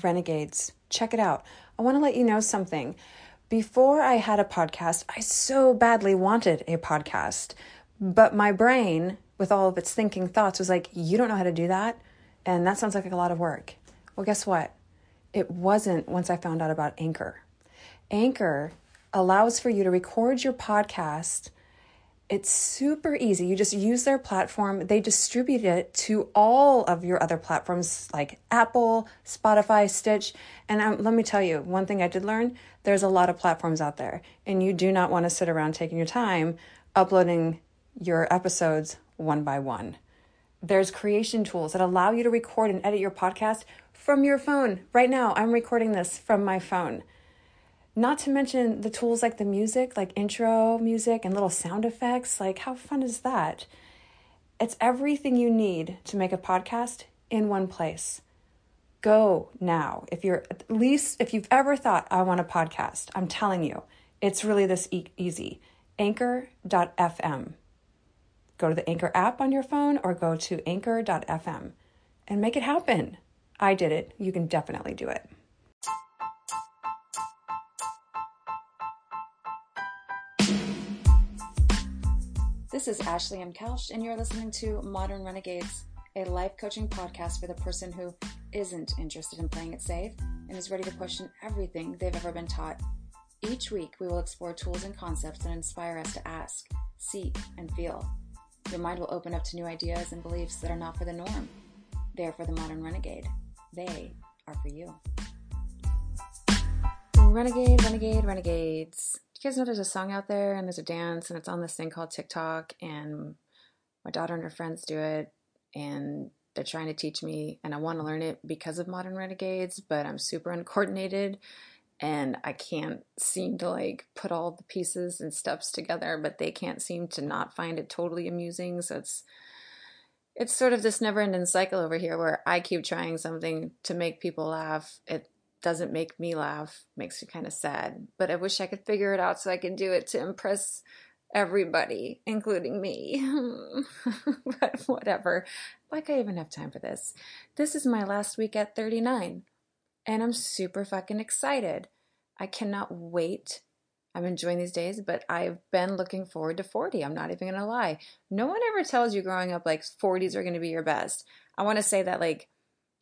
Renegades. Check it out. I want to let you know something. Before I had a podcast, I so badly wanted a podcast, but my brain, with all of its thinking thoughts, was like, You don't know how to do that? And that sounds like a lot of work. Well, guess what? It wasn't once I found out about Anchor. Anchor allows for you to record your podcast it's super easy. You just use their platform. They distribute it to all of your other platforms like Apple, Spotify, Stitch. And um, let me tell you, one thing I did learn there's a lot of platforms out there, and you do not want to sit around taking your time uploading your episodes one by one. There's creation tools that allow you to record and edit your podcast from your phone. Right now, I'm recording this from my phone. Not to mention the tools like the music, like intro music and little sound effects. Like, how fun is that? It's everything you need to make a podcast in one place. Go now. If you're at least, if you've ever thought, I want a podcast, I'm telling you, it's really this e- easy. Anchor.fm. Go to the Anchor app on your phone or go to anchor.fm and make it happen. I did it. You can definitely do it. This is Ashley M. Kelsch, and you're listening to Modern Renegades, a life coaching podcast for the person who isn't interested in playing it safe and is ready to question everything they've ever been taught. Each week, we will explore tools and concepts that inspire us to ask, seek, and feel. Your mind will open up to new ideas and beliefs that are not for the norm. They are for the modern renegade. They are for you. Renegade, renegade, renegades you guys know there's a song out there and there's a dance and it's on this thing called TikTok and my daughter and her friends do it and they're trying to teach me and I want to learn it because of Modern Renegades, but I'm super uncoordinated and I can't seem to like put all the pieces and steps together, but they can't seem to not find it totally amusing. So it's it's sort of this never-ending cycle over here where I keep trying something to make people laugh. It doesn't make me laugh, makes me kind of sad. But I wish I could figure it out so I could do it to impress everybody, including me. but whatever. Like I even have time for this. This is my last week at 39, and I'm super fucking excited. I cannot wait. I'm enjoying these days, but I've been looking forward to 40. I'm not even to lie. No one ever tells you growing up like 40s are to be your best. I want to say that like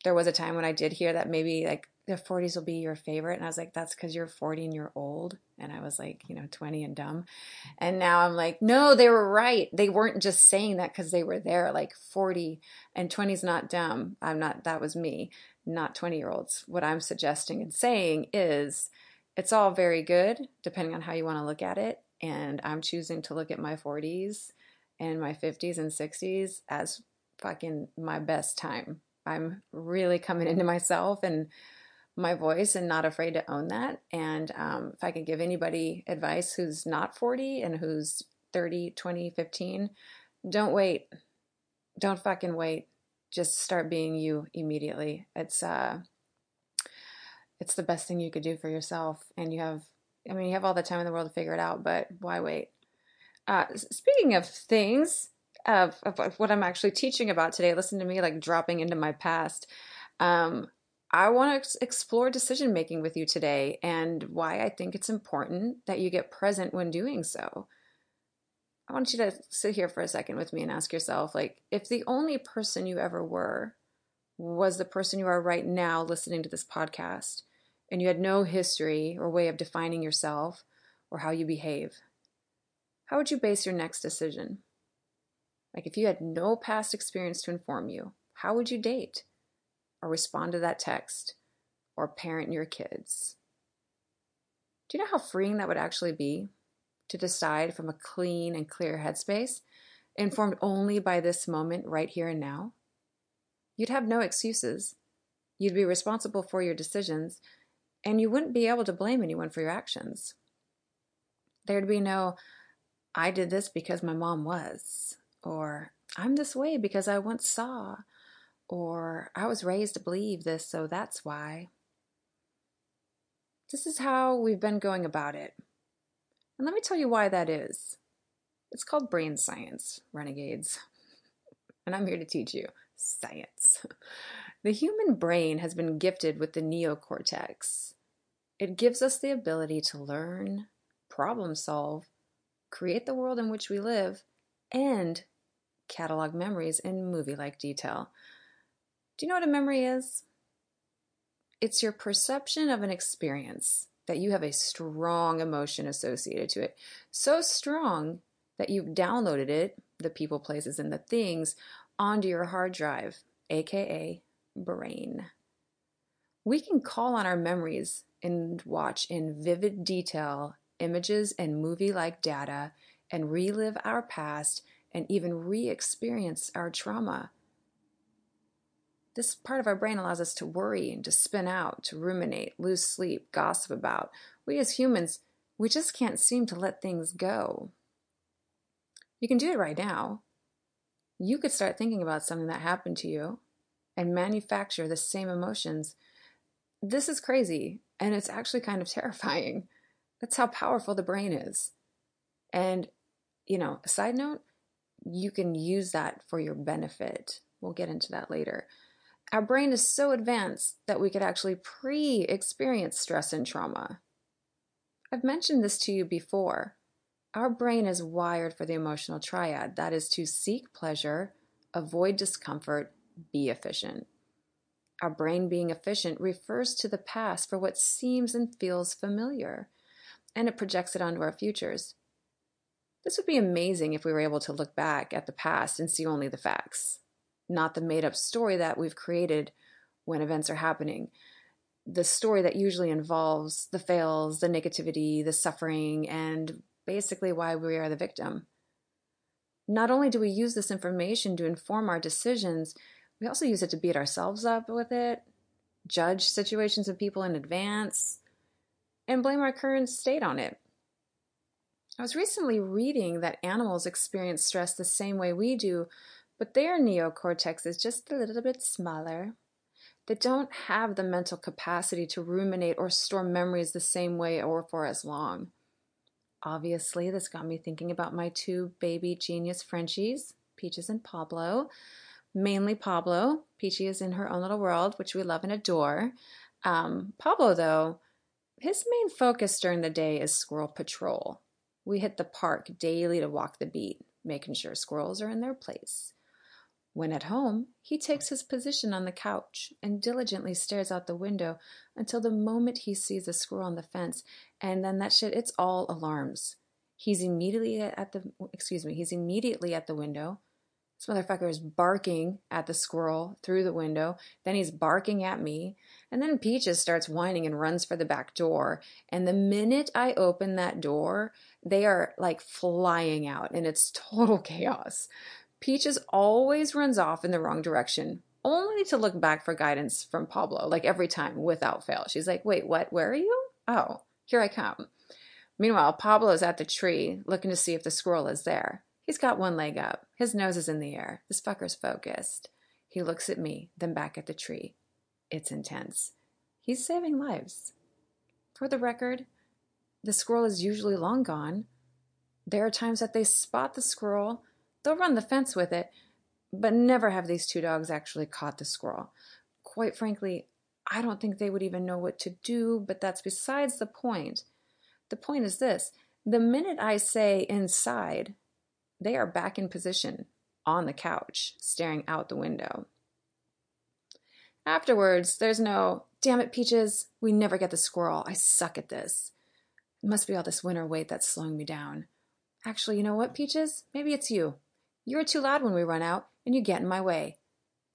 there was a time when I did hear that maybe like the 40s will be your favorite. And I was like, that's because you're 40 and you're old. And I was like, you know, 20 and dumb. And now I'm like, no, they were right. They weren't just saying that because they were there. Like 40 and 20 is not dumb. I'm not, that was me, not 20 year olds. What I'm suggesting and saying is it's all very good, depending on how you want to look at it. And I'm choosing to look at my 40s and my 50s and 60s as fucking my best time. I'm really coming into myself and my voice and not afraid to own that. And um, if I could give anybody advice who's not 40 and who's 30, 20, 15, don't wait. Don't fucking wait. Just start being you immediately. It's uh it's the best thing you could do for yourself and you have I mean you have all the time in the world to figure it out, but why wait? Uh, speaking of things, of, of, what I'm actually teaching about today. Listen to me like dropping into my past. Um, I want to explore decision making with you today and why I think it's important that you get present when doing so. I want you to sit here for a second with me and ask yourself like, if the only person you ever were was the person you are right now listening to this podcast, and you had no history or way of defining yourself or how you behave, how would you base your next decision? Like, if you had no past experience to inform you, how would you date? Or respond to that text or parent your kids. Do you know how freeing that would actually be to decide from a clean and clear headspace, informed only by this moment right here and now? You'd have no excuses. You'd be responsible for your decisions, and you wouldn't be able to blame anyone for your actions. There'd be no, I did this because my mom was, or I'm this way because I once saw, or I was raised to believe this, so that's why. This is how we've been going about it. And let me tell you why that is. It's called brain science, renegades. And I'm here to teach you science. The human brain has been gifted with the neocortex. It gives us the ability to learn, problem solve, create the world in which we live, and catalog memories in movie like detail. Do you know what a memory is? It's your perception of an experience that you have a strong emotion associated to it. So strong that you've downloaded it, the people, places, and the things, onto your hard drive, aka brain. We can call on our memories and watch in vivid detail images and movie like data and relive our past and even re experience our trauma. This part of our brain allows us to worry and to spin out, to ruminate, lose sleep, gossip about. We as humans, we just can't seem to let things go. You can do it right now. You could start thinking about something that happened to you and manufacture the same emotions. This is crazy, and it's actually kind of terrifying. That's how powerful the brain is. And, you know, a side note, you can use that for your benefit. We'll get into that later. Our brain is so advanced that we could actually pre experience stress and trauma. I've mentioned this to you before. Our brain is wired for the emotional triad that is, to seek pleasure, avoid discomfort, be efficient. Our brain being efficient refers to the past for what seems and feels familiar, and it projects it onto our futures. This would be amazing if we were able to look back at the past and see only the facts, not the made up story that we've created when events are happening. The story that usually involves the fails, the negativity, the suffering, and basically why we are the victim. Not only do we use this information to inform our decisions, we also use it to beat ourselves up with it, judge situations and people in advance, and blame our current state on it. I was recently reading that animals experience stress the same way we do, but their neocortex is just a little bit smaller. They don't have the mental capacity to ruminate or store memories the same way or for as long. Obviously, this got me thinking about my two baby genius Frenchies, Peaches and Pablo. Mainly Pablo. Peachy is in her own little world, which we love and adore. Um, Pablo, though, his main focus during the day is squirrel patrol. We hit the park daily to walk the beat, making sure squirrels are in their place. When at home, he takes his position on the couch and diligently stares out the window until the moment he sees a squirrel on the fence, and then that shit, it's all alarms. He's immediately at the, excuse me, he's immediately at the window. This motherfucker is barking at the squirrel through the window. Then he's barking at me. And then Peaches starts whining and runs for the back door. And the minute I open that door, they are like flying out and it's total chaos. Peaches always runs off in the wrong direction, only to look back for guidance from Pablo, like every time without fail. She's like, Wait, what? Where are you? Oh, here I come. Meanwhile, Pablo's at the tree looking to see if the squirrel is there. He's got one leg up. His nose is in the air. This fucker's focused. He looks at me, then back at the tree. It's intense. He's saving lives. For the record, the squirrel is usually long gone. There are times that they spot the squirrel They'll run the fence with it, but never have these two dogs actually caught the squirrel. Quite frankly, I don't think they would even know what to do, but that's besides the point. The point is this the minute I say inside, they are back in position on the couch, staring out the window. Afterwards, there's no, damn it, Peaches, we never get the squirrel. I suck at this. It must be all this winter weight that's slowing me down. Actually, you know what, Peaches? Maybe it's you. You're too loud when we run out, and you get in my way.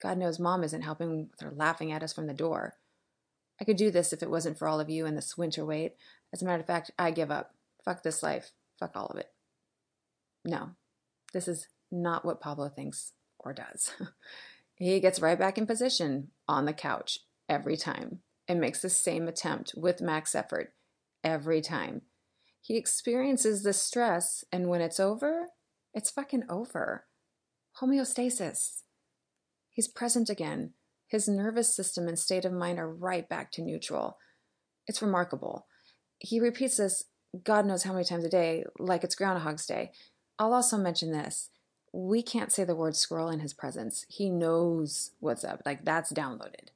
God knows Mom isn't helping with her laughing at us from the door. I could do this if it wasn't for all of you and this winter weight. As a matter of fact, I give up. Fuck this life. Fuck all of it. No, this is not what Pablo thinks or does. he gets right back in position on the couch every time and makes the same attempt with max effort every time. He experiences the stress, and when it's over, it's fucking over. Homeostasis. He's present again. His nervous system and state of mind are right back to neutral. It's remarkable. He repeats this God knows how many times a day, like it's Groundhog's Day. I'll also mention this. we can't say the word squirrel in his presence. He knows what's up. Like that's downloaded.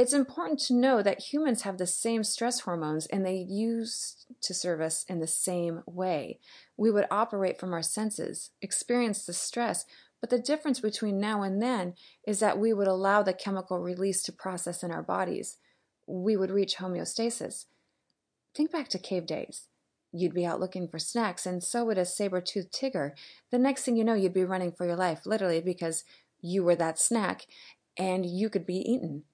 It's important to know that humans have the same stress hormones and they use to serve us in the same way. We would operate from our senses, experience the stress, but the difference between now and then is that we would allow the chemical release to process in our bodies. We would reach homeostasis. Think back to cave days. You'd be out looking for snacks, and so would a saber toothed tiger. The next thing you know, you'd be running for your life, literally, because you were that snack and you could be eaten.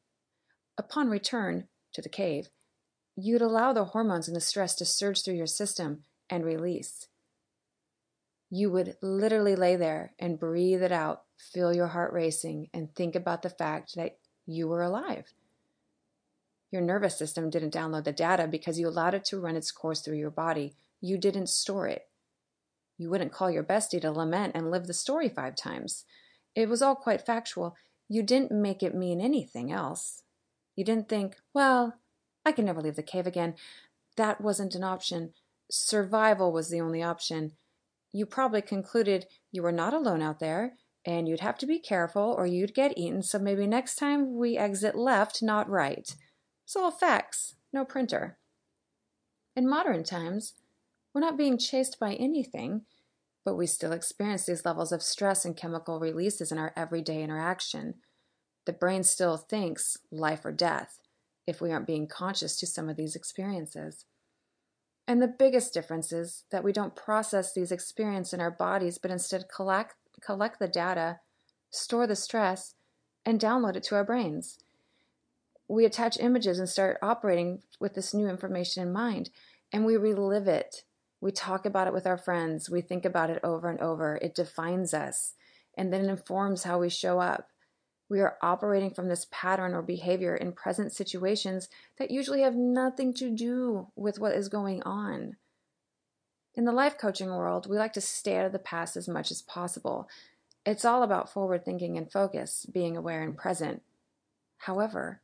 Upon return to the cave, you'd allow the hormones and the stress to surge through your system and release. You would literally lay there and breathe it out, feel your heart racing, and think about the fact that you were alive. Your nervous system didn't download the data because you allowed it to run its course through your body. You didn't store it. You wouldn't call your bestie to lament and live the story five times. It was all quite factual. You didn't make it mean anything else. You didn't think, well, I can never leave the cave again. That wasn't an option. Survival was the only option. You probably concluded you were not alone out there, and you'd have to be careful or you'd get eaten, so maybe next time we exit left, not right. It's all facts, no printer. In modern times, we're not being chased by anything, but we still experience these levels of stress and chemical releases in our everyday interaction. The brain still thinks life or death if we aren't being conscious to some of these experiences. And the biggest difference is that we don't process these experiences in our bodies, but instead collect, collect the data, store the stress, and download it to our brains we attach images and start operating with this new information in mind and we relive it. We talk about it with our friends. We think about it over and over. It defines us and then informs how we show up. We are operating from this pattern or behavior in present situations that usually have nothing to do with what is going on. In the life coaching world, we like to stay out of the past as much as possible. It's all about forward thinking and focus, being aware and present. However,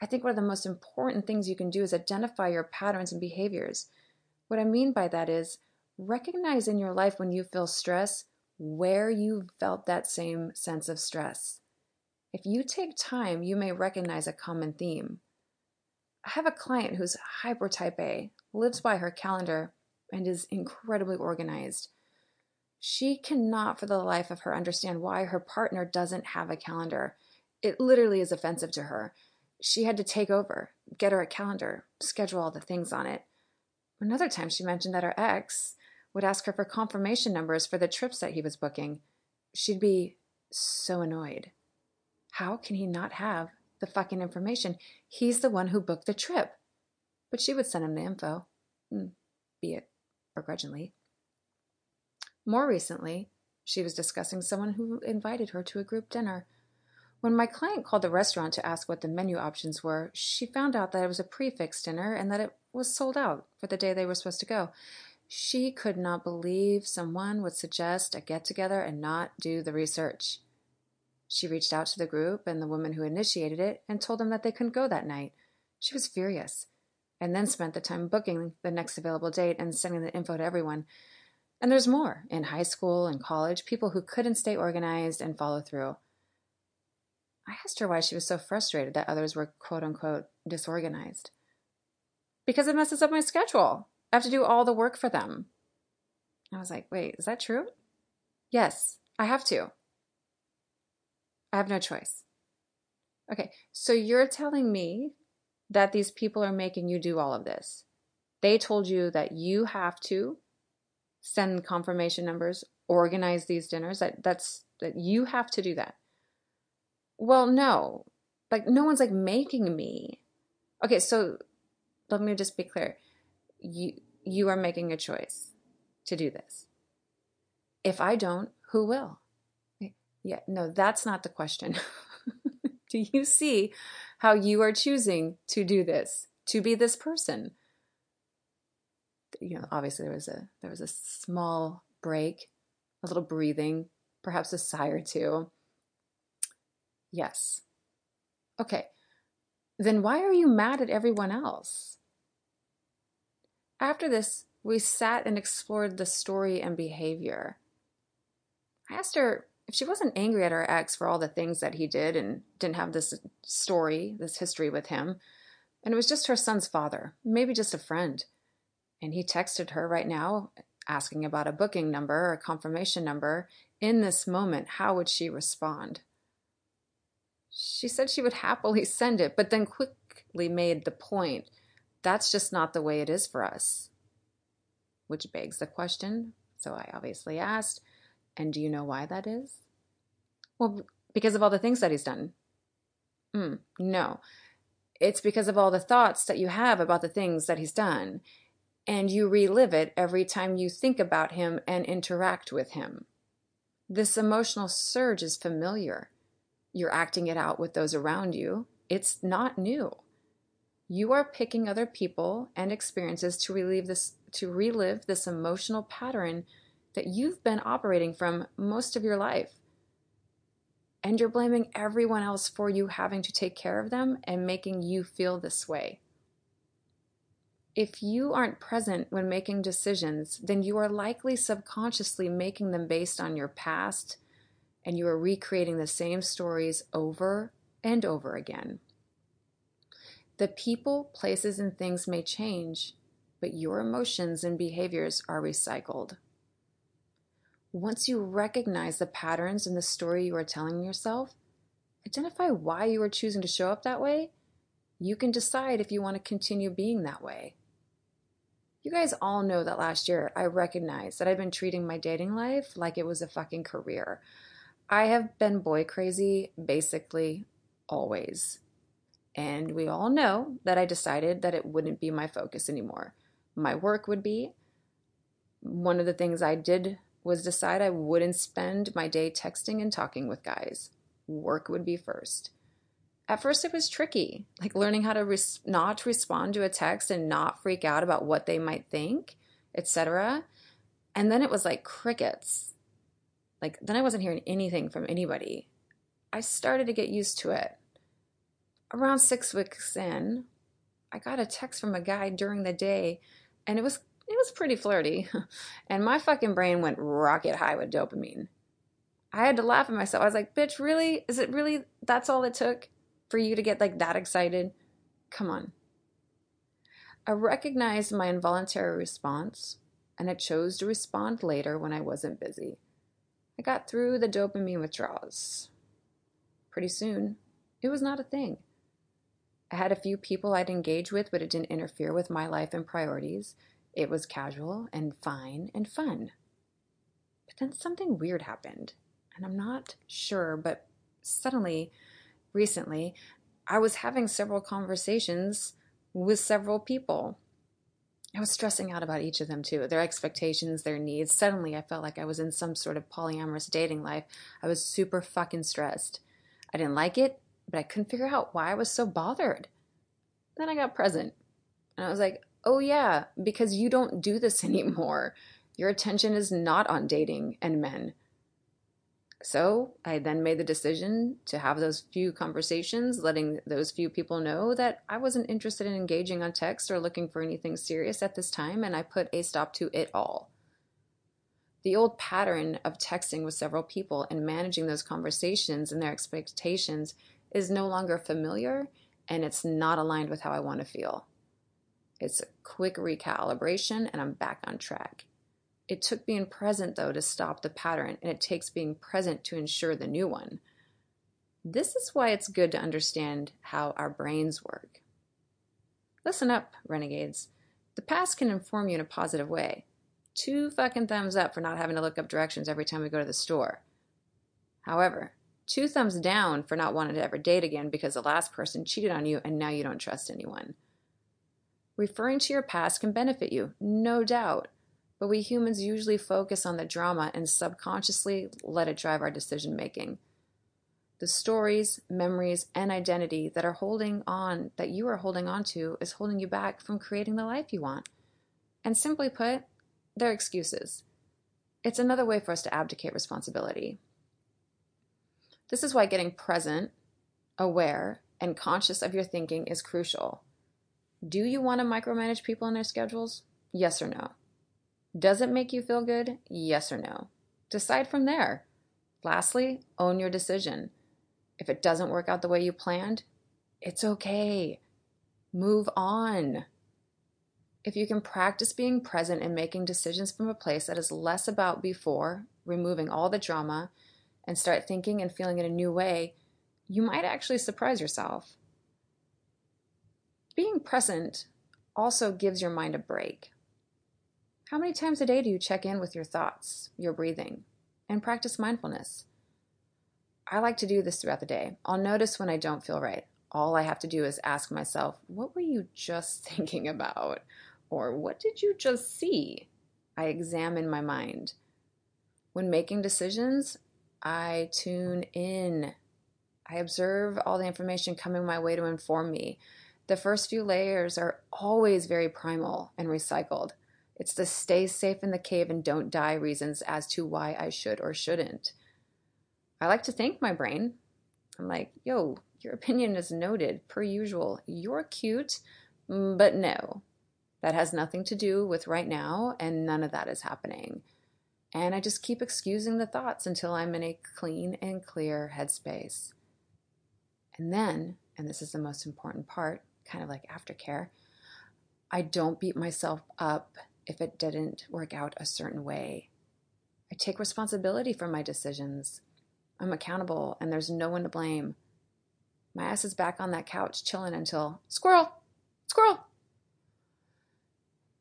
I think one of the most important things you can do is identify your patterns and behaviors. What I mean by that is recognize in your life when you feel stress where you felt that same sense of stress. If you take time, you may recognize a common theme. I have a client who's hyper type A, lives by her calendar, and is incredibly organized. She cannot for the life of her understand why her partner doesn't have a calendar. It literally is offensive to her she had to take over, get her a calendar, schedule all the things on it. Another time she mentioned that her ex would ask her for confirmation numbers for the trips that he was booking. She'd be so annoyed. How can he not have the fucking information? He's the one who booked the trip. But she would send him the info, hmm, be it begrudgingly. More recently, she was discussing someone who invited her to a group dinner. When my client called the restaurant to ask what the menu options were, she found out that it was a prix fixe dinner and that it was sold out for the day they were supposed to go. She could not believe someone would suggest a get together and not do the research. She reached out to the group and the woman who initiated it and told them that they couldn't go that night. She was furious and then spent the time booking the next available date and sending the info to everyone. And there's more in high school and college, people who couldn't stay organized and follow through. I asked her why she was so frustrated that others were quote unquote disorganized. Because it messes up my schedule. I have to do all the work for them. I was like, wait, is that true? Yes, I have to. I have no choice. Okay, so you're telling me that these people are making you do all of this. They told you that you have to send confirmation numbers, organize these dinners, that that's that you have to do that. Well, no. Like no one's like making me. Okay, so let me just be clear. You you are making a choice to do this. If I don't, who will? Yeah, no, that's not the question. do you see how you are choosing to do this, to be this person? You know, obviously there was a there was a small break, a little breathing, perhaps a sigh or two. Yes. Okay. Then why are you mad at everyone else? After this, we sat and explored the story and behavior. I asked her if she wasn't angry at her ex for all the things that he did and didn't have this story, this history with him, and it was just her son's father, maybe just a friend. And he texted her right now asking about a booking number or a confirmation number. In this moment, how would she respond? She said she would happily send it, but then quickly made the point that's just not the way it is for us. Which begs the question. So I obviously asked, and do you know why that is? Well, because of all the things that he's done. Mm, no. It's because of all the thoughts that you have about the things that he's done. And you relive it every time you think about him and interact with him. This emotional surge is familiar. You're acting it out with those around you. It's not new. You are picking other people and experiences to relieve this to relive this emotional pattern that you've been operating from most of your life. And you're blaming everyone else for you having to take care of them and making you feel this way. If you aren't present when making decisions, then you are likely subconsciously making them based on your past, and you are recreating the same stories over and over again. The people, places, and things may change, but your emotions and behaviors are recycled. Once you recognize the patterns in the story you are telling yourself, identify why you are choosing to show up that way, you can decide if you want to continue being that way. You guys all know that last year I recognized that I've been treating my dating life like it was a fucking career. I have been boy crazy basically always. And we all know that I decided that it wouldn't be my focus anymore. My work would be. One of the things I did was decide I wouldn't spend my day texting and talking with guys. Work would be first. At first, it was tricky, like learning how to res- not respond to a text and not freak out about what they might think, etc. And then it was like crickets. Like, then I wasn't hearing anything from anybody. I started to get used to it. Around six weeks in, I got a text from a guy during the day, and it was it was pretty flirty. and my fucking brain went rocket high with dopamine. I had to laugh at myself. I was like, bitch, really? Is it really that's all it took for you to get like that excited? Come on. I recognized my involuntary response and I chose to respond later when I wasn't busy. I got through the dopamine withdrawals. Pretty soon, it was not a thing. I had a few people I'd engage with, but it didn't interfere with my life and priorities. It was casual and fine and fun. But then something weird happened, and I'm not sure, but suddenly, recently, I was having several conversations with several people. I was stressing out about each of them too, their expectations, their needs. Suddenly, I felt like I was in some sort of polyamorous dating life. I was super fucking stressed. I didn't like it, but I couldn't figure out why I was so bothered. Then I got present, and I was like, oh, yeah, because you don't do this anymore. Your attention is not on dating and men. So I then made the decision to have those few conversations, letting those few people know that I wasn't interested in engaging on text or looking for anything serious at this time, and I put a stop to it all. The old pattern of texting with several people and managing those conversations and their expectations is no longer familiar, and it's not aligned with how I want to feel. It's a quick recalibration, and I'm back on track. It took being present, though, to stop the pattern, and it takes being present to ensure the new one. This is why it's good to understand how our brains work. Listen up, renegades. The past can inform you in a positive way. Two fucking thumbs up for not having to look up directions every time we go to the store. However, two thumbs down for not wanting to ever date again because the last person cheated on you and now you don't trust anyone. Referring to your past can benefit you, no doubt, but we humans usually focus on the drama and subconsciously let it drive our decision making. The stories, memories, and identity that are holding on, that you are holding on to, is holding you back from creating the life you want. And simply put, they're excuses. It's another way for us to abdicate responsibility. This is why getting present, aware, and conscious of your thinking is crucial. Do you want to micromanage people and their schedules? Yes or no? Does it make you feel good? Yes or no? Decide from there. Lastly, own your decision. If it doesn't work out the way you planned, it's okay. Move on. If you can practice being present and making decisions from a place that is less about before, removing all the drama, and start thinking and feeling in a new way, you might actually surprise yourself. Being present also gives your mind a break. How many times a day do you check in with your thoughts, your breathing, and practice mindfulness? I like to do this throughout the day. I'll notice when I don't feel right. All I have to do is ask myself, what were you just thinking about? Or what did you just see? I examine my mind. When making decisions, I tune in. I observe all the information coming my way to inform me. The first few layers are always very primal and recycled. It's the stay safe in the cave and don't die reasons as to why I should or shouldn't. I like to thank my brain. I'm like, yo, your opinion is noted, per usual. You're cute, mm, but no. That has nothing to do with right now, and none of that is happening. And I just keep excusing the thoughts until I'm in a clean and clear headspace. And then, and this is the most important part, kind of like aftercare, I don't beat myself up if it didn't work out a certain way. I take responsibility for my decisions. I'm accountable and there's no one to blame. My ass is back on that couch chilling until squirrel, squirrel.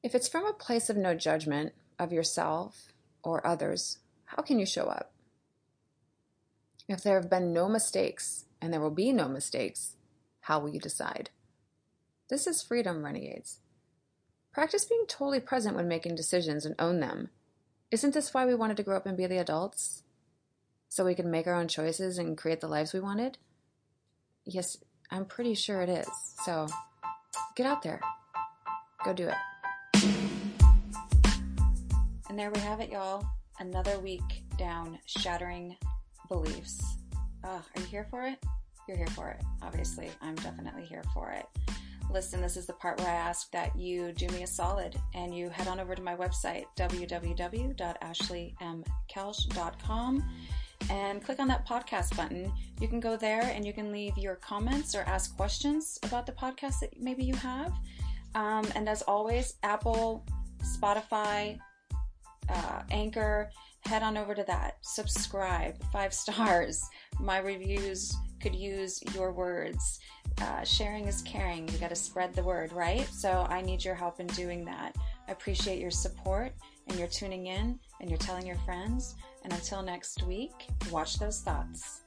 If it's from a place of no judgment of yourself or others, how can you show up? If there have been no mistakes and there will be no mistakes, how will you decide? This is freedom, renegades. Practice being totally present when making decisions and own them. Isn't this why we wanted to grow up and be the adults? So we could make our own choices and create the lives we wanted? Yes, I'm pretty sure it is. So get out there. Go do it. And there we have it, y'all. Another week down shattering beliefs. Oh, are you here for it? You're here for it. Obviously, I'm definitely here for it. Listen, this is the part where I ask that you do me a solid and you head on over to my website, www.ashleymkelsch.com, and click on that podcast button. You can go there and you can leave your comments or ask questions about the podcast that maybe you have. Um, and as always, Apple, Spotify, uh, Anchor, head on over to that. Subscribe, five stars. My reviews could use your words uh, sharing is caring. You got to spread the word, right? So I need your help in doing that. I appreciate your support and you're tuning in and you're telling your friends. And until next week, watch those thoughts.